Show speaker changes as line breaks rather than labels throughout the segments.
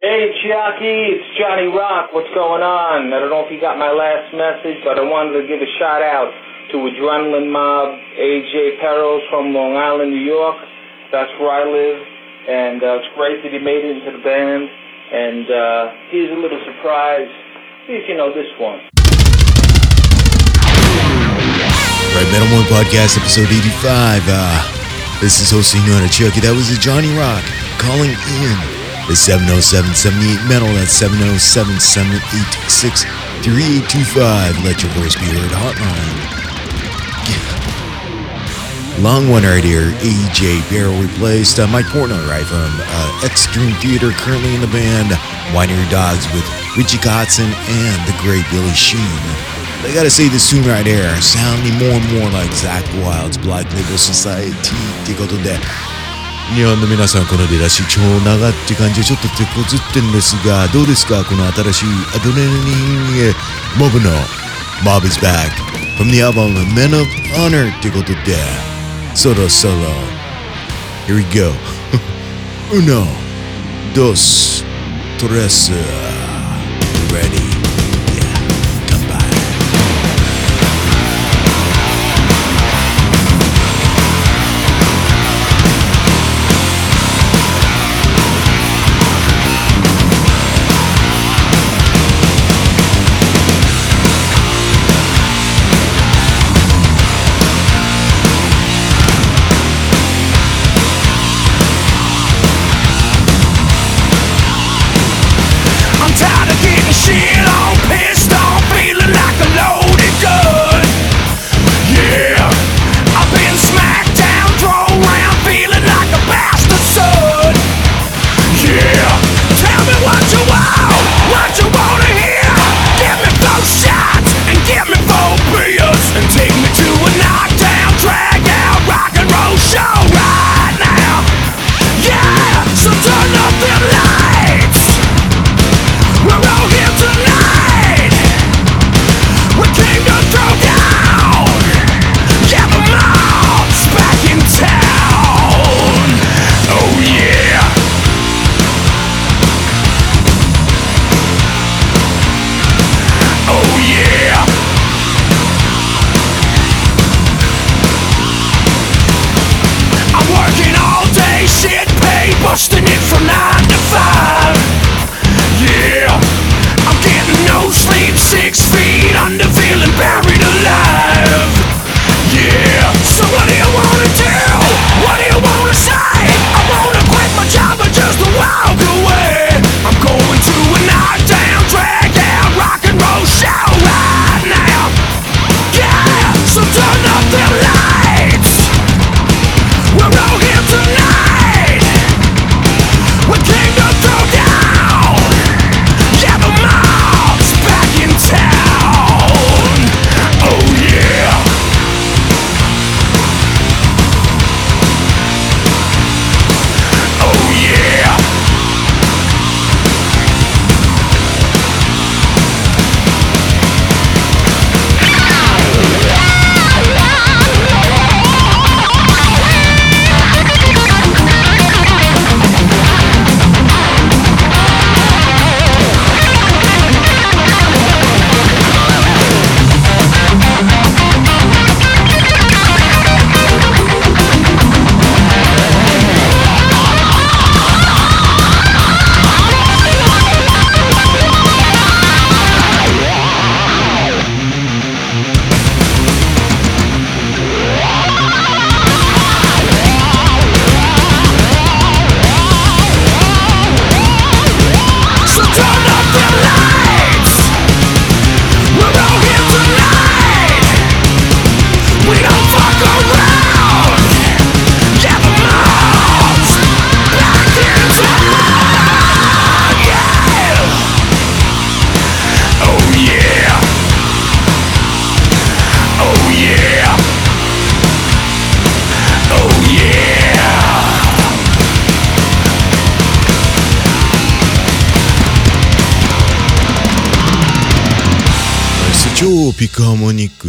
Hey, Chiaki, it's Johnny Rock. What's going on? I don't know if you got my last message, but I wanted to give a shout out to Adrenaline Mob, AJ Perros from Long Island, New York. That's where I live, and uh, it's great that he made it into the band. And uh, here's a little surprise. If you know this one.
Right, Metal Moment Podcast, episode 85. Uh, this is on a Chucky. That was Johnny Rock calling in the 70778 Metal, that's 707 786 3825. Let your voice be heard hotline. Long one right here. E. J. Barrel replaced uh, Mike Portnoy from uh, X Dream Theater, currently in the band Winery Dogs with Richie Kotzen and the great Billy Sheehan. I gotta say this tune right here, sounding more and more like Zakk Wylde's Black Label Society, Tickle to Death. 日本の皆さんこの出だし超長って感じでちょっと手こずってんですがどうですか？この新しいアドレナリンモブの「Mob is Back」from the album「Men of Honor」っていうことでそろそろ。Here we go. Uno Dos Tres Ready.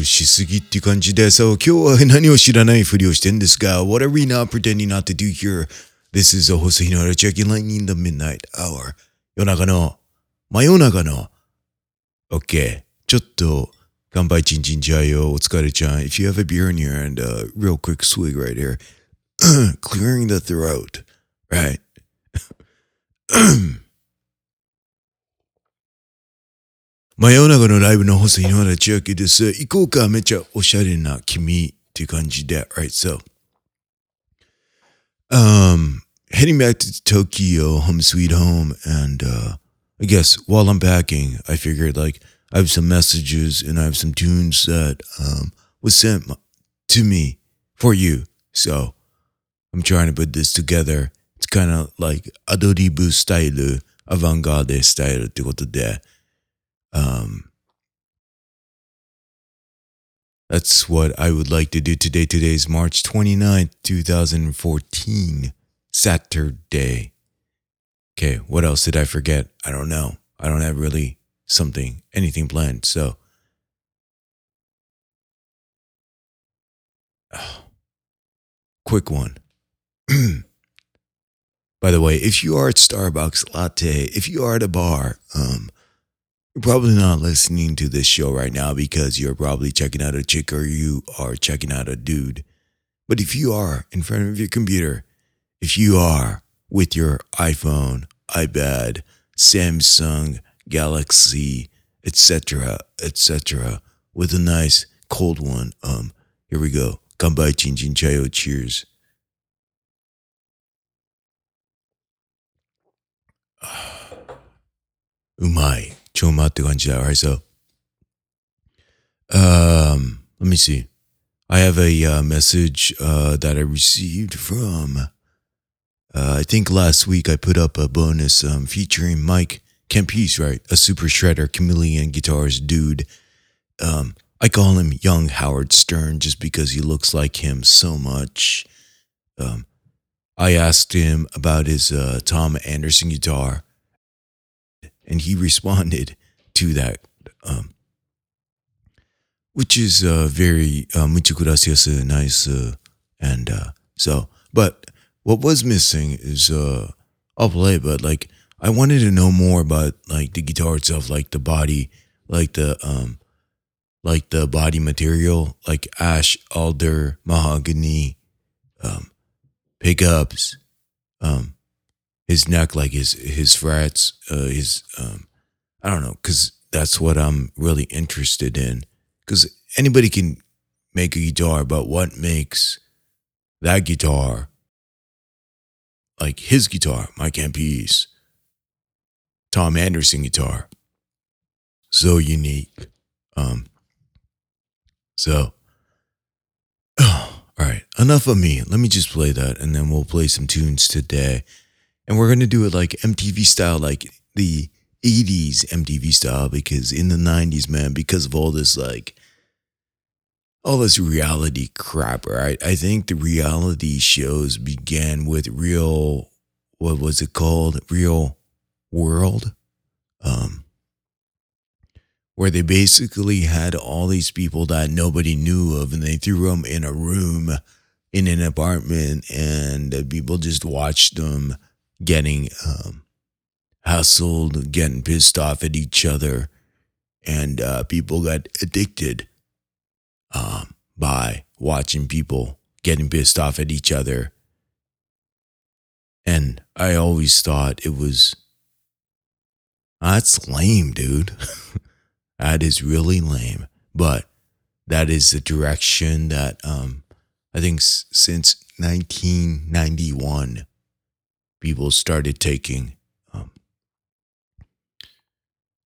クしすぎって感じで、そう、今日は何を知らないふりをしてんですが、What are we not pretending not to do here? This is a Hosehino checking lightning the midnight hour.
夜中の、真夜中の、OK。ちょっと、乾杯チンチンチャイよ、お疲れちゃん。If you have a beer in your hand, uh, real quick swig right here. Clearing the throat. Right. 真夜中のライブのホスト井原千秋です。行こうか、めっちゃおしゃれな君っていう感じで。Right, so. Um, heading back to Tokyo, home sweet home, and uh, I guess while I'm packing, I figured like I have some messages and I have some tunes that um, was sent m- to me for you. So I'm trying to put this together. It's kind of like Adoribu style, avant-garde style ってことで、 Um, that's what I would like to do today. Today is March 29th, 2014, Saturday. Okay, what else did I forget? I don't know. I don't have really something, anything planned. So, quick one. By the way, if you are at Starbucks latte, if you are at a bar, um, you're probably not listening to this show right now because you're probably checking out a chick or you are checking out a dude. But if you are in front of your computer, if you are with your iPhone, iPad, Samsung, Galaxy, etc., etc., with a nice cold one, um, here we go. Kanbai Chin Chin Chayo, cheers. う Chuma Tuanja So, Um, let me see. I have a uh, message uh, that I received from. Uh, I think last week I put up a bonus um, featuring Mike Campese, right? A super shredder, chameleon guitarist dude. Um, I call him Young Howard Stern just because he looks like him so much. Um, I asked him about his uh, Tom Anderson guitar, he responded to that, um, which is uh, very uh, mucho gracias, uh, nice, uh, and uh, so. But what was missing is uh, I'll play, but like I wanted to know more about like the guitar itself, like the body, like the um, like the body material, like ash, alder, mahogany, um, pickups, um, his neck, like his his frets, uh, his um, I don't know, because that's what I'm really interested in. Because anybody can make a guitar, but what makes that guitar like his guitar, Mike Campese, Tom Anderson guitar, so unique. Um, so, all right, enough of me. Let me just play that, and then we'll play some tunes today, and we're gonna do it like MTV style, like the 80s MTV style because in the 90s, man, because of all this like all this reality crap, right? I think the reality shows began with real what was it called? Real world. Um where they basically had all these people that nobody knew of and they threw them in a room in an apartment and people just watched them getting um getting pissed off at each other, and uh, people got addicted um, by watching people getting pissed off at each other. And I always thought it was that's lame, dude. that is really lame. But that is the direction that um, I think s- since 1991 people started taking. Um,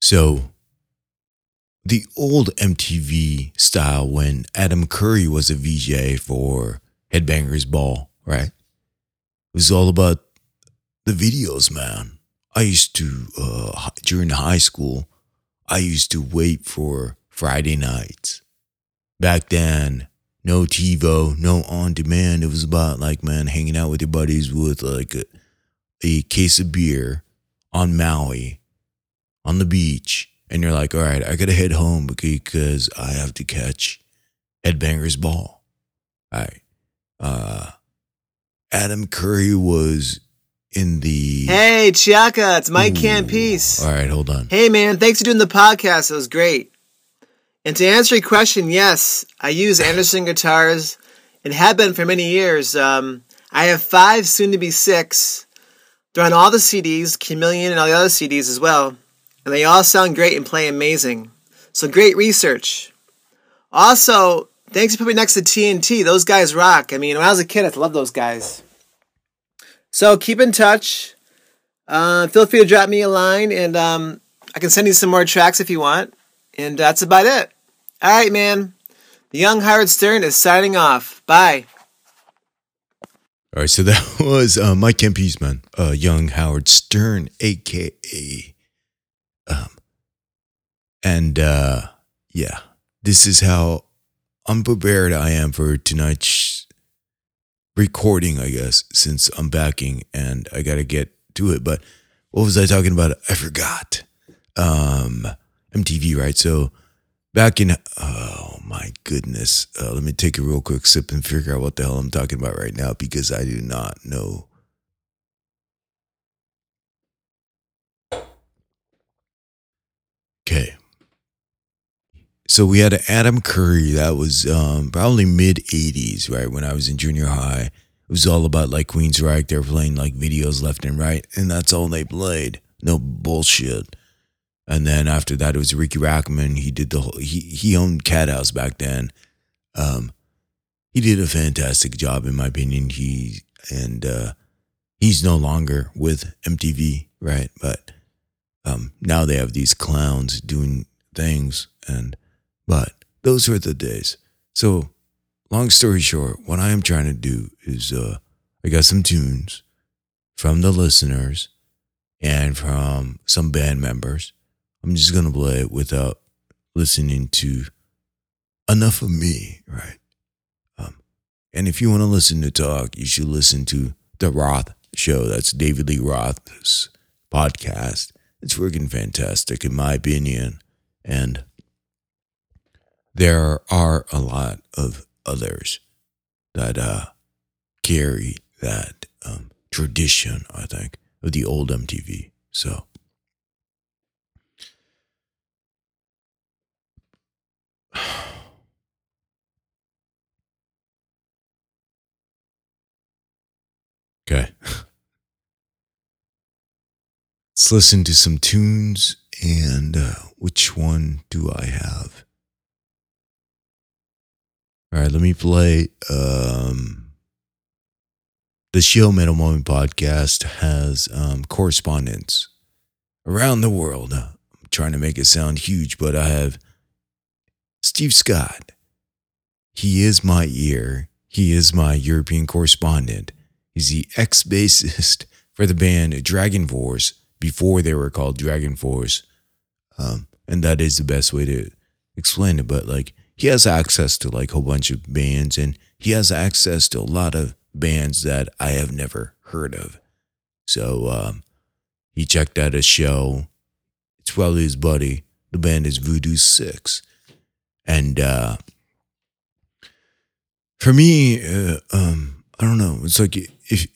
so the old MTV style when Adam Curry was a VJ for Headbangers Ball, right? It was all about the videos, man. I used to, uh, during high school, I used to wait for Friday nights. Back then, no TiVo, no on demand. It was about like, man, hanging out with your buddies with like a, a case of beer on Maui on the beach and you're like, all right, I gotta head home because I have to catch Headbangers Ball. All right. Uh, Adam Curry was in the.
Hey, Chiaki, it's Mike Campese.
All right, hold on.
Hey, man, thanks for doing the podcast. It was great. And to answer your question, yes, I use Anderson guitars and have been for many years. Um, I have five, soon to be six. They're on all the CDs, Chameleon and all the other CDs as well. And they all sound great and play amazing. So great research. Also, thanks for putting me next to TNT. Those guys rock. I mean, when I was a kid, I loved those guys. So keep in touch. Uh, feel free to drop me a line, and um, I can send you some more tracks if you want. And that's about it. All right, man. The young Howard Stern is signing off. Bye.
All right, so that was uh, Mike Campese, man. Uh, young Howard Stern, aka. Um, and uh, yeah, this is how unprepared I am for tonight's recording, I guess, since I'm backing and I got to get to it. But what was I talking about? I forgot. Um, MTV, right? So back in, oh my goodness. Uh, let me take a real quick sip and figure out what the hell I'm talking about right now because I do not know. Okay. So we had Adam Curry that was um, probably mid 80s, right? When I was in junior high. It was all about like queens Queensryche. They were playing like videos left and right, and that's all they played. No bullshit. And then after that, it was Riki Rachtman. He did the whole, he, he owned Cathouse back then. Um, he did a fantastic job, in my opinion. He, and, uh, he's no longer with MTV, right? But, um, now they have these clowns doing things and, but those were the days. So, long story short, what I am trying to do is, uh, I got some tunes from the listeners and from some band members. I'm just gonna play it without listening to enough of me, right? Um, and if you want to listen to talk, you should listen to the Roth Show. That's David Lee Roth's podcast. It's freaking fantastic, in my opinion. And there are a lot of others that uh, carry that um, tradition, I think, of the old MTV. So. Okay. Let's listen to some tunes. And uh, which one do I have? All right, let me play. Um, the Show Metal Moment podcast has um, correspondents around the world. I'm trying to make it sound huge, but I have Steve Scott. He is my ear. He is my European correspondent. He's the ex bassist for the band Dragon Force before they were called Dragon Force. Um, and that is the best way to explain it. But like, he has access to like a whole bunch of bands and he has access to a lot of bands that I have never heard of. So um, he checked out a show. It's probably his buddy. The band is Voodoo Six. And uh, for me, uh, um, I don't know. It's like if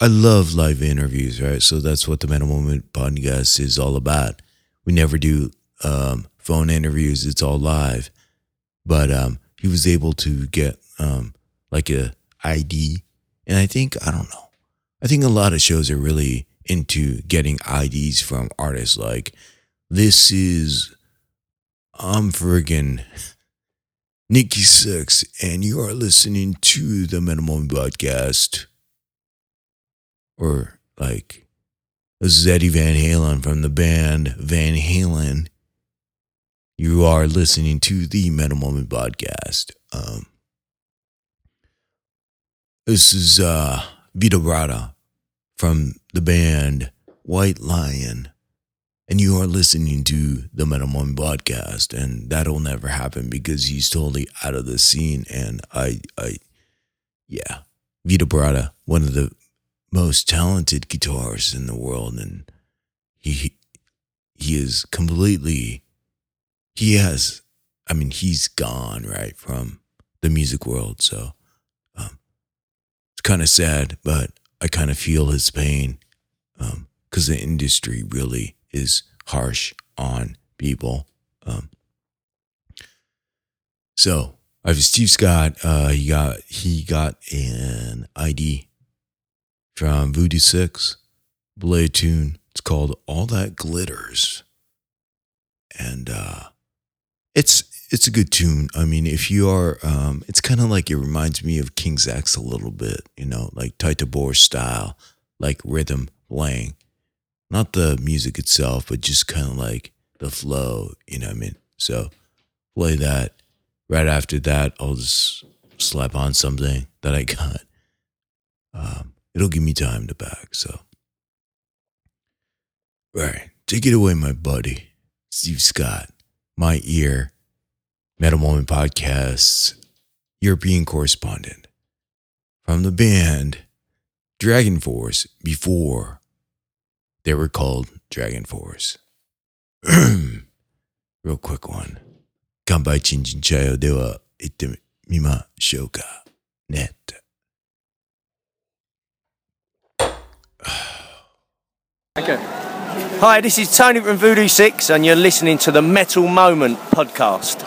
I love live interviews, right? So that's what the Metal Moment podcast is all about. We never do um, phone interviews; it's all live. But um, he was able to get um, like a ID, and I think I don't know. I think a lot of shows are really into getting IDs from artists. Like this is, I'm friggin' Nikki Sixx, and you are listening to the Metal Moment podcast or like this is Eddie Van Halen from the band Van Halen. You are listening to the Metal Moment podcast. Um, this is uh, Vito Bratta from the band White Lion, and you are listening to the Metal Moment podcast, and that'll never happen because he's totally out of the scene. And I, I, yeah, Vito Bratta, one of the most talented guitarists in the world, and he he is completely he has I mean he's gone right from the music world, so um, it's kind of sad, but I kind of feel his pain because the industry really is harsh on people. Um, so I have Steve Scott. Uh, he got he got an ID from Voodoo Six, Blade tune. It's called All That Glitters, and uh, it's it's a good tune. I mean, if you are, um, it's kind of like it reminds me of King's X a little bit, you know, like Ty Tabor style, like rhythm playing, not the music itself, but just kind of like the flow, you know what I mean? So play that. Right after that, I'll just slap on something that I got. Um, it'll give me time to back. So, right, take it away, my buddy, Steve Scott, my ear Metal Moment Podcast's European correspondent from the band Dragon Force before they were called Dragon Force. Real quick one. Kanbai Chinjin Chayo Dewa Itte Mima Shoka Net.
Okay. Hi, this is Tony from Voodoo 6, and you're listening to the Metal Moment podcast.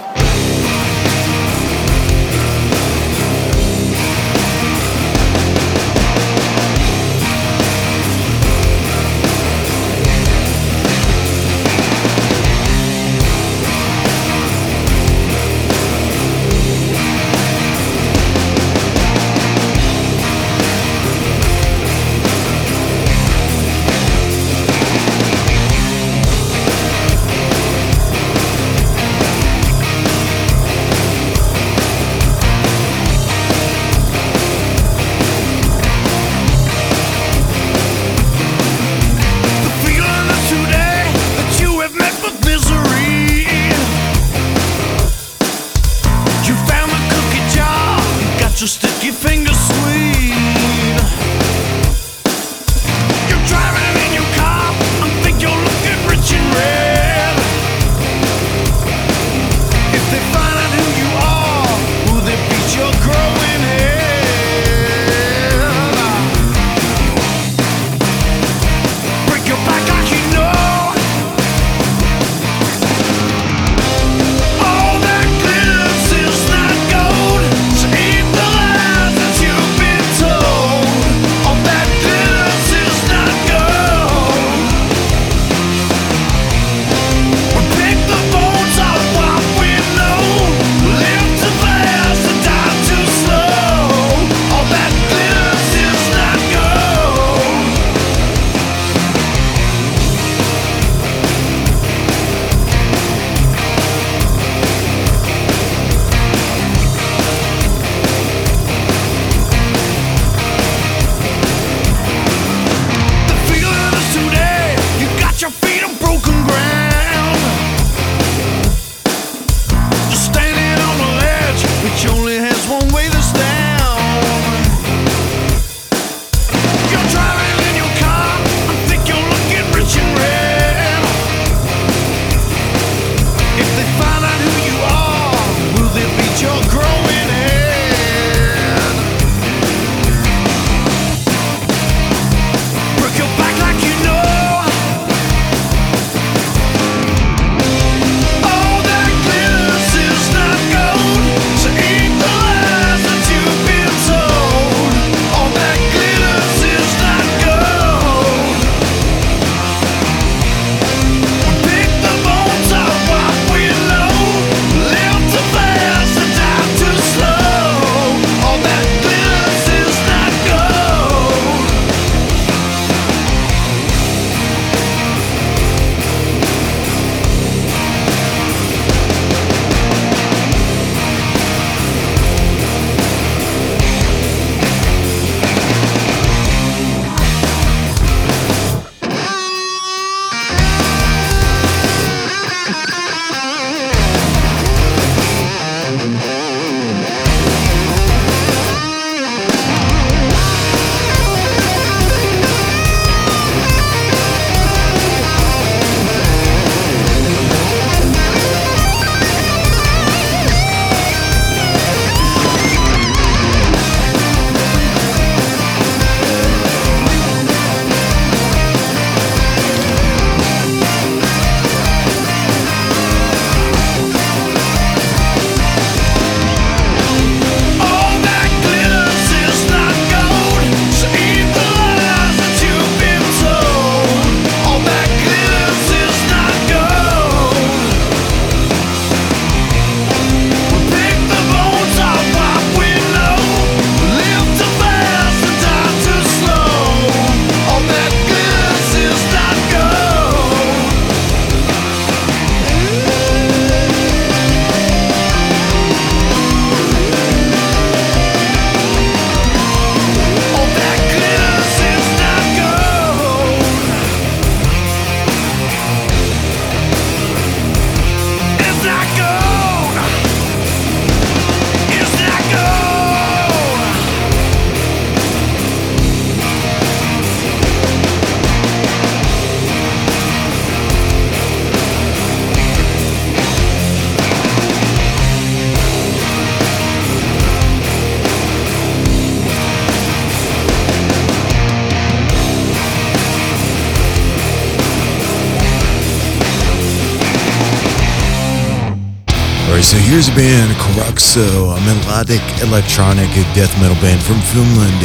Here's a band, Karakso, a melodic electronic death metal band from Finland.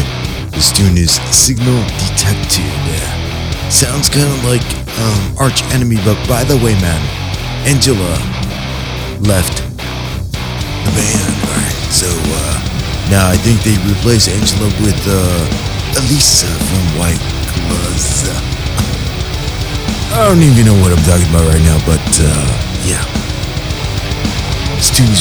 This tune is Signal Detected. Sounds kind of like um, Arch Enemy, but by the way, man, Angela left the band. Alright, so uh, now I think they replaced Angela with uh, Alissa from White Gloves. I don't even know what I'm talking about right now, but uh, yeah. This tune is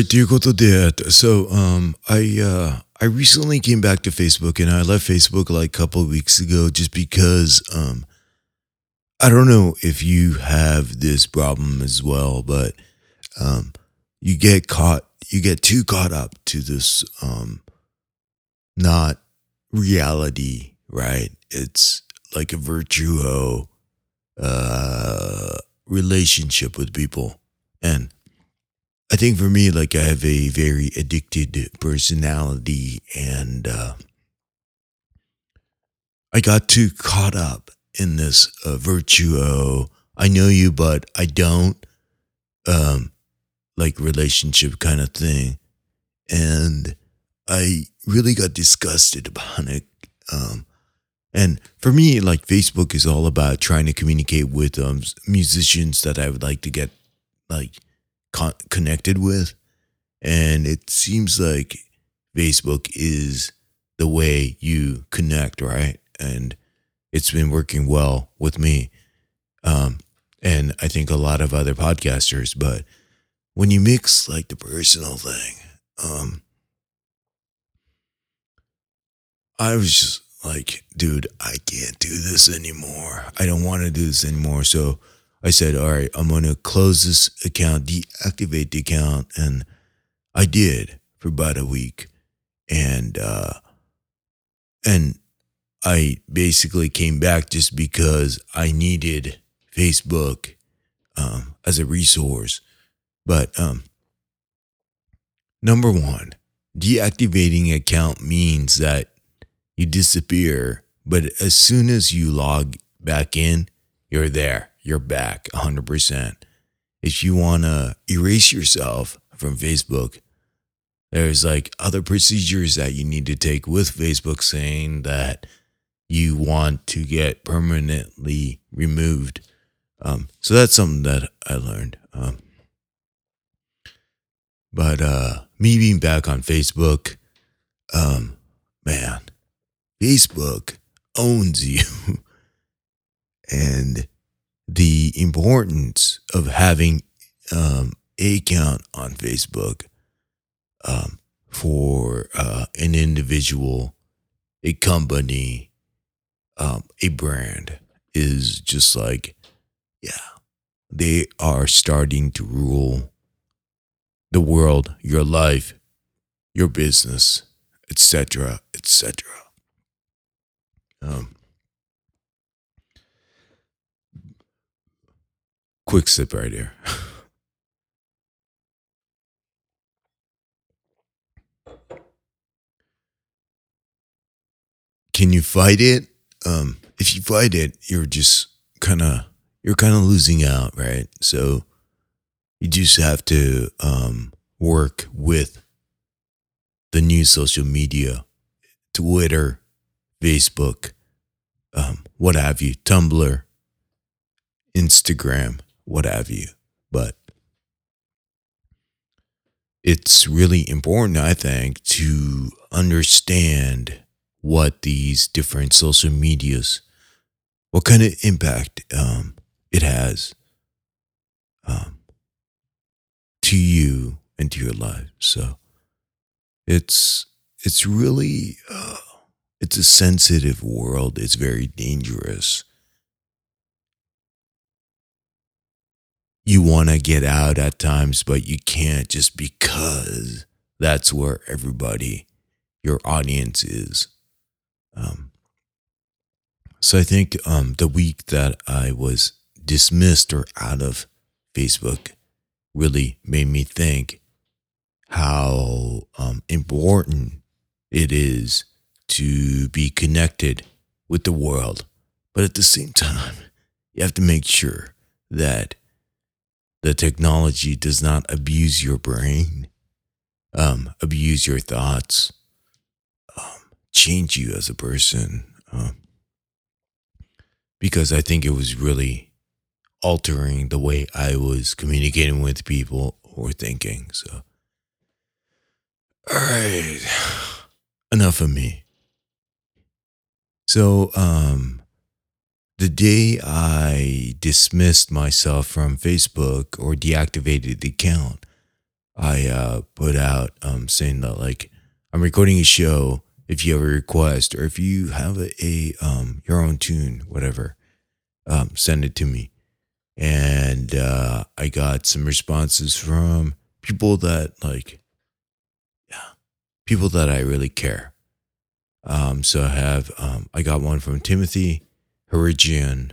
right, ということで、so um, I uh, I recently came back to Facebook and I left Facebook like a couple of weeks ago just because um, I don't know if you have this problem as well, but um, you get caught, you get too caught up to this um, not reality, right? It's like a virtuo uh, relationship with people, and I think for me, like I have a very addicted personality, and uh, I got too caught up in this uh, virtuo. I know you, but I don't. Um, like relationship kind of thing, and I really got disgusted about it. Um, and for me, like Facebook is all about trying to communicate with um musicians that I would like to get like con- connected with. And it seems like Facebook is the way you connect, right? And it's been working well with me. Um, and I think a lot of other podcasters, but when you mix like the personal thing, um, I was just like, dude, I can't do this anymore. I don't want to do this anymore. So I said, all right, I'm going to close this account, deactivate the account. And I did for about a week. And, uh, and I basically came back just because I needed Facebook, um, as a resource. But, um, number one, deactivating account means that you disappear, but as soon as you log back in, you're there. You're back 100%. If you want to erase yourself from Facebook, there's like other procedures that you need to take with Facebook saying that you want to get permanently removed. Um, so that's something that I learned. Um, but uh, me being back on Facebook, um, man, Facebook owns you. and the importance of having um, a account on Facebook um, for uh, an individual, a company, um, a brand is just like, yeah, they are starting to rule the world, your life, your business, etc., etc. Um, quick sip right here. Can you fight it? Um, if you fight it, you're just kind of you're kind of losing out, right? So you just have to um, work with the new social media, Twitter, Facebook, um, what have you, Tumblr, Instagram, what have you. But it's really important, I think, to understand what these different social medias, what kind of impact um, it has um, to you and to your life. So it's it's really uh, it's a sensitive world. It's very dangerous. You want to get out at times, but you can't just because that's where everybody, your audience is. Um, so I think um, the week that I was dismissed or out of Facebook really made me think how um, important it is to be connected with the world. But at the same time, you have to make sure that the technology does not abuse your brain, um, abuse your thoughts, um, change you as a person. Um, because I think it was really altering the way I was communicating with people or thinking. So, all right, enough of me. So, um, the day I dismissed myself from Facebook or deactivated the account, I uh, put out um, saying that like I'm recording a show. If you have a request or if you have a, a um, your own tune, whatever, um, send it to me. And uh, I got some responses from people that like, yeah, people that I really care. Um, so I have um, I got one from Timothy Herigian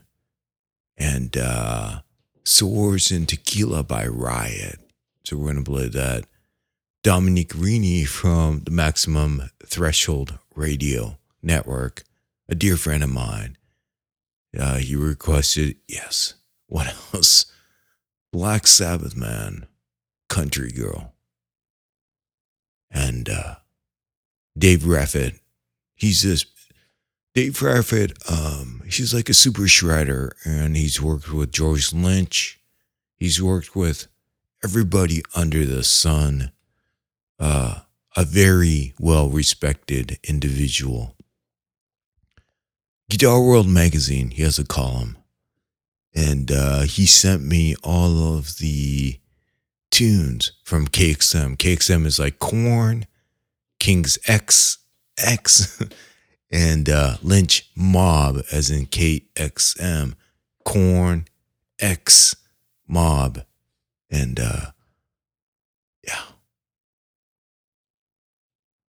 and uh, Swords and Tequila by Riot. So we're gonna play that. Dominic Rini from the Maximum Threshold Radio Network, a dear friend of mine. Uh, he requested, yes, what else? Black Sabbath Man, Country Girl. And uh, Dave Reffett, he's this, Dave Reffett, um, he's like a super shredder and he's worked with George Lynch. He's worked with everybody under the sun. Uh, a very well respected individual. Guitar World magazine, he has a column. And uh, he sent me all of the tunes from KXM. KXM is like Korn, King's X, X, and uh, Lynch Mob, as in KXM, Korn X, Mob. And uh, yeah,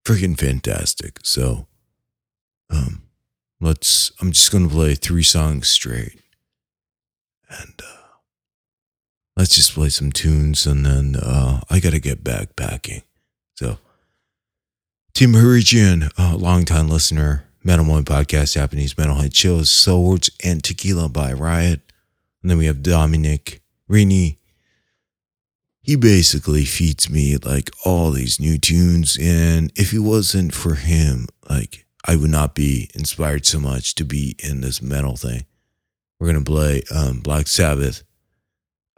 freaking fantastic. So, um, let's, I'm just to play three songs straight. And, uh, let's just play some tunes and then uh, I got to get backpacking. So, Tim Hurricane, a longtime listener, Metal One Podcast, Japanese Metalhead Shows, Swords and Tequila by Riot. And then we have Dominic Rini. He basically feeds me like all these new tunes. And if it wasn't for him, like I would not be inspired so much to be in this metal thing. We're going to play um, Black Sabbath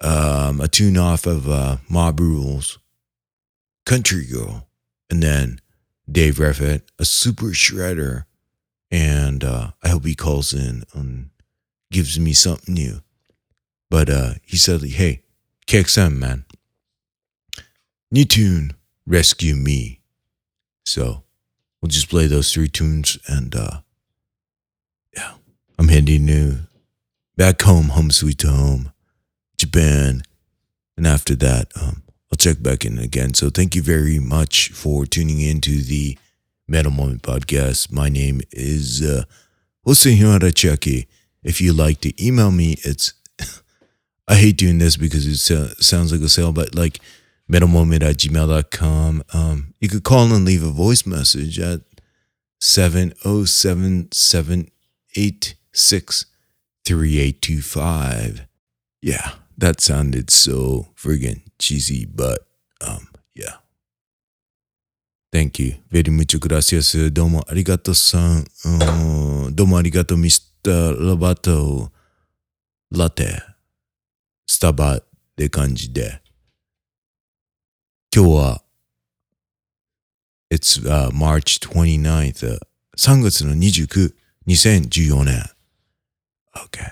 um, a tune off of uh, Mob Rules, Country Girl, and then Dave Reffett, a super shredder. And uh, I hope he calls in and gives me something new. But uh, he said, hey, KXM, man, new tune, Rescue Me. So we'll just play those three tunes and uh, yeah, I'm heading new back home, home sweet home. Japan. And after that, um, I'll check back in again. So thank you very much for tuning in to the Metal Moment podcast. My name is uh, Jose Chiaki. If you like to email me, it's I hate doing this because it sounds like a sale, but like metalmoment at gmail.com. Um, you could call and leave a voice message at 707 786 3825. Yeah that sounded so friggin' cheesy, but um, yeah. Thank you. Very much gracias. どうもありがとうさん。うん、どうもありがとう、ミスター・ロバト。ラテ。スタバって感じで。今日は、It's、uh, March 29th、3月の29、2014年。Okay.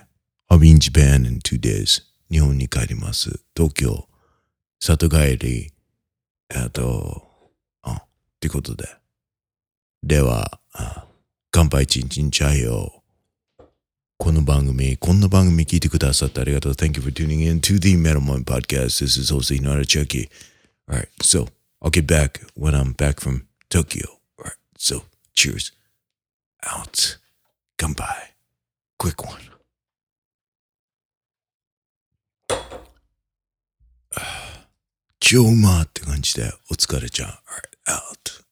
I'll be in Japan in two days. 日本に帰ります。東京、里帰り、えっと、あ、ってことで。では、乾杯ちんちんちゃいよ。この番組、こんな番組聞いてくださってありがとう。Thank you for tuning in to the Metal Mind Podcast. This is Jose Narachuki. Alright, so I'll get back when I'm back from Tokyo. Alright, so cheers. Out. 乾杯. Quick one. ジョーマーって感じで、お疲れちゃん、out。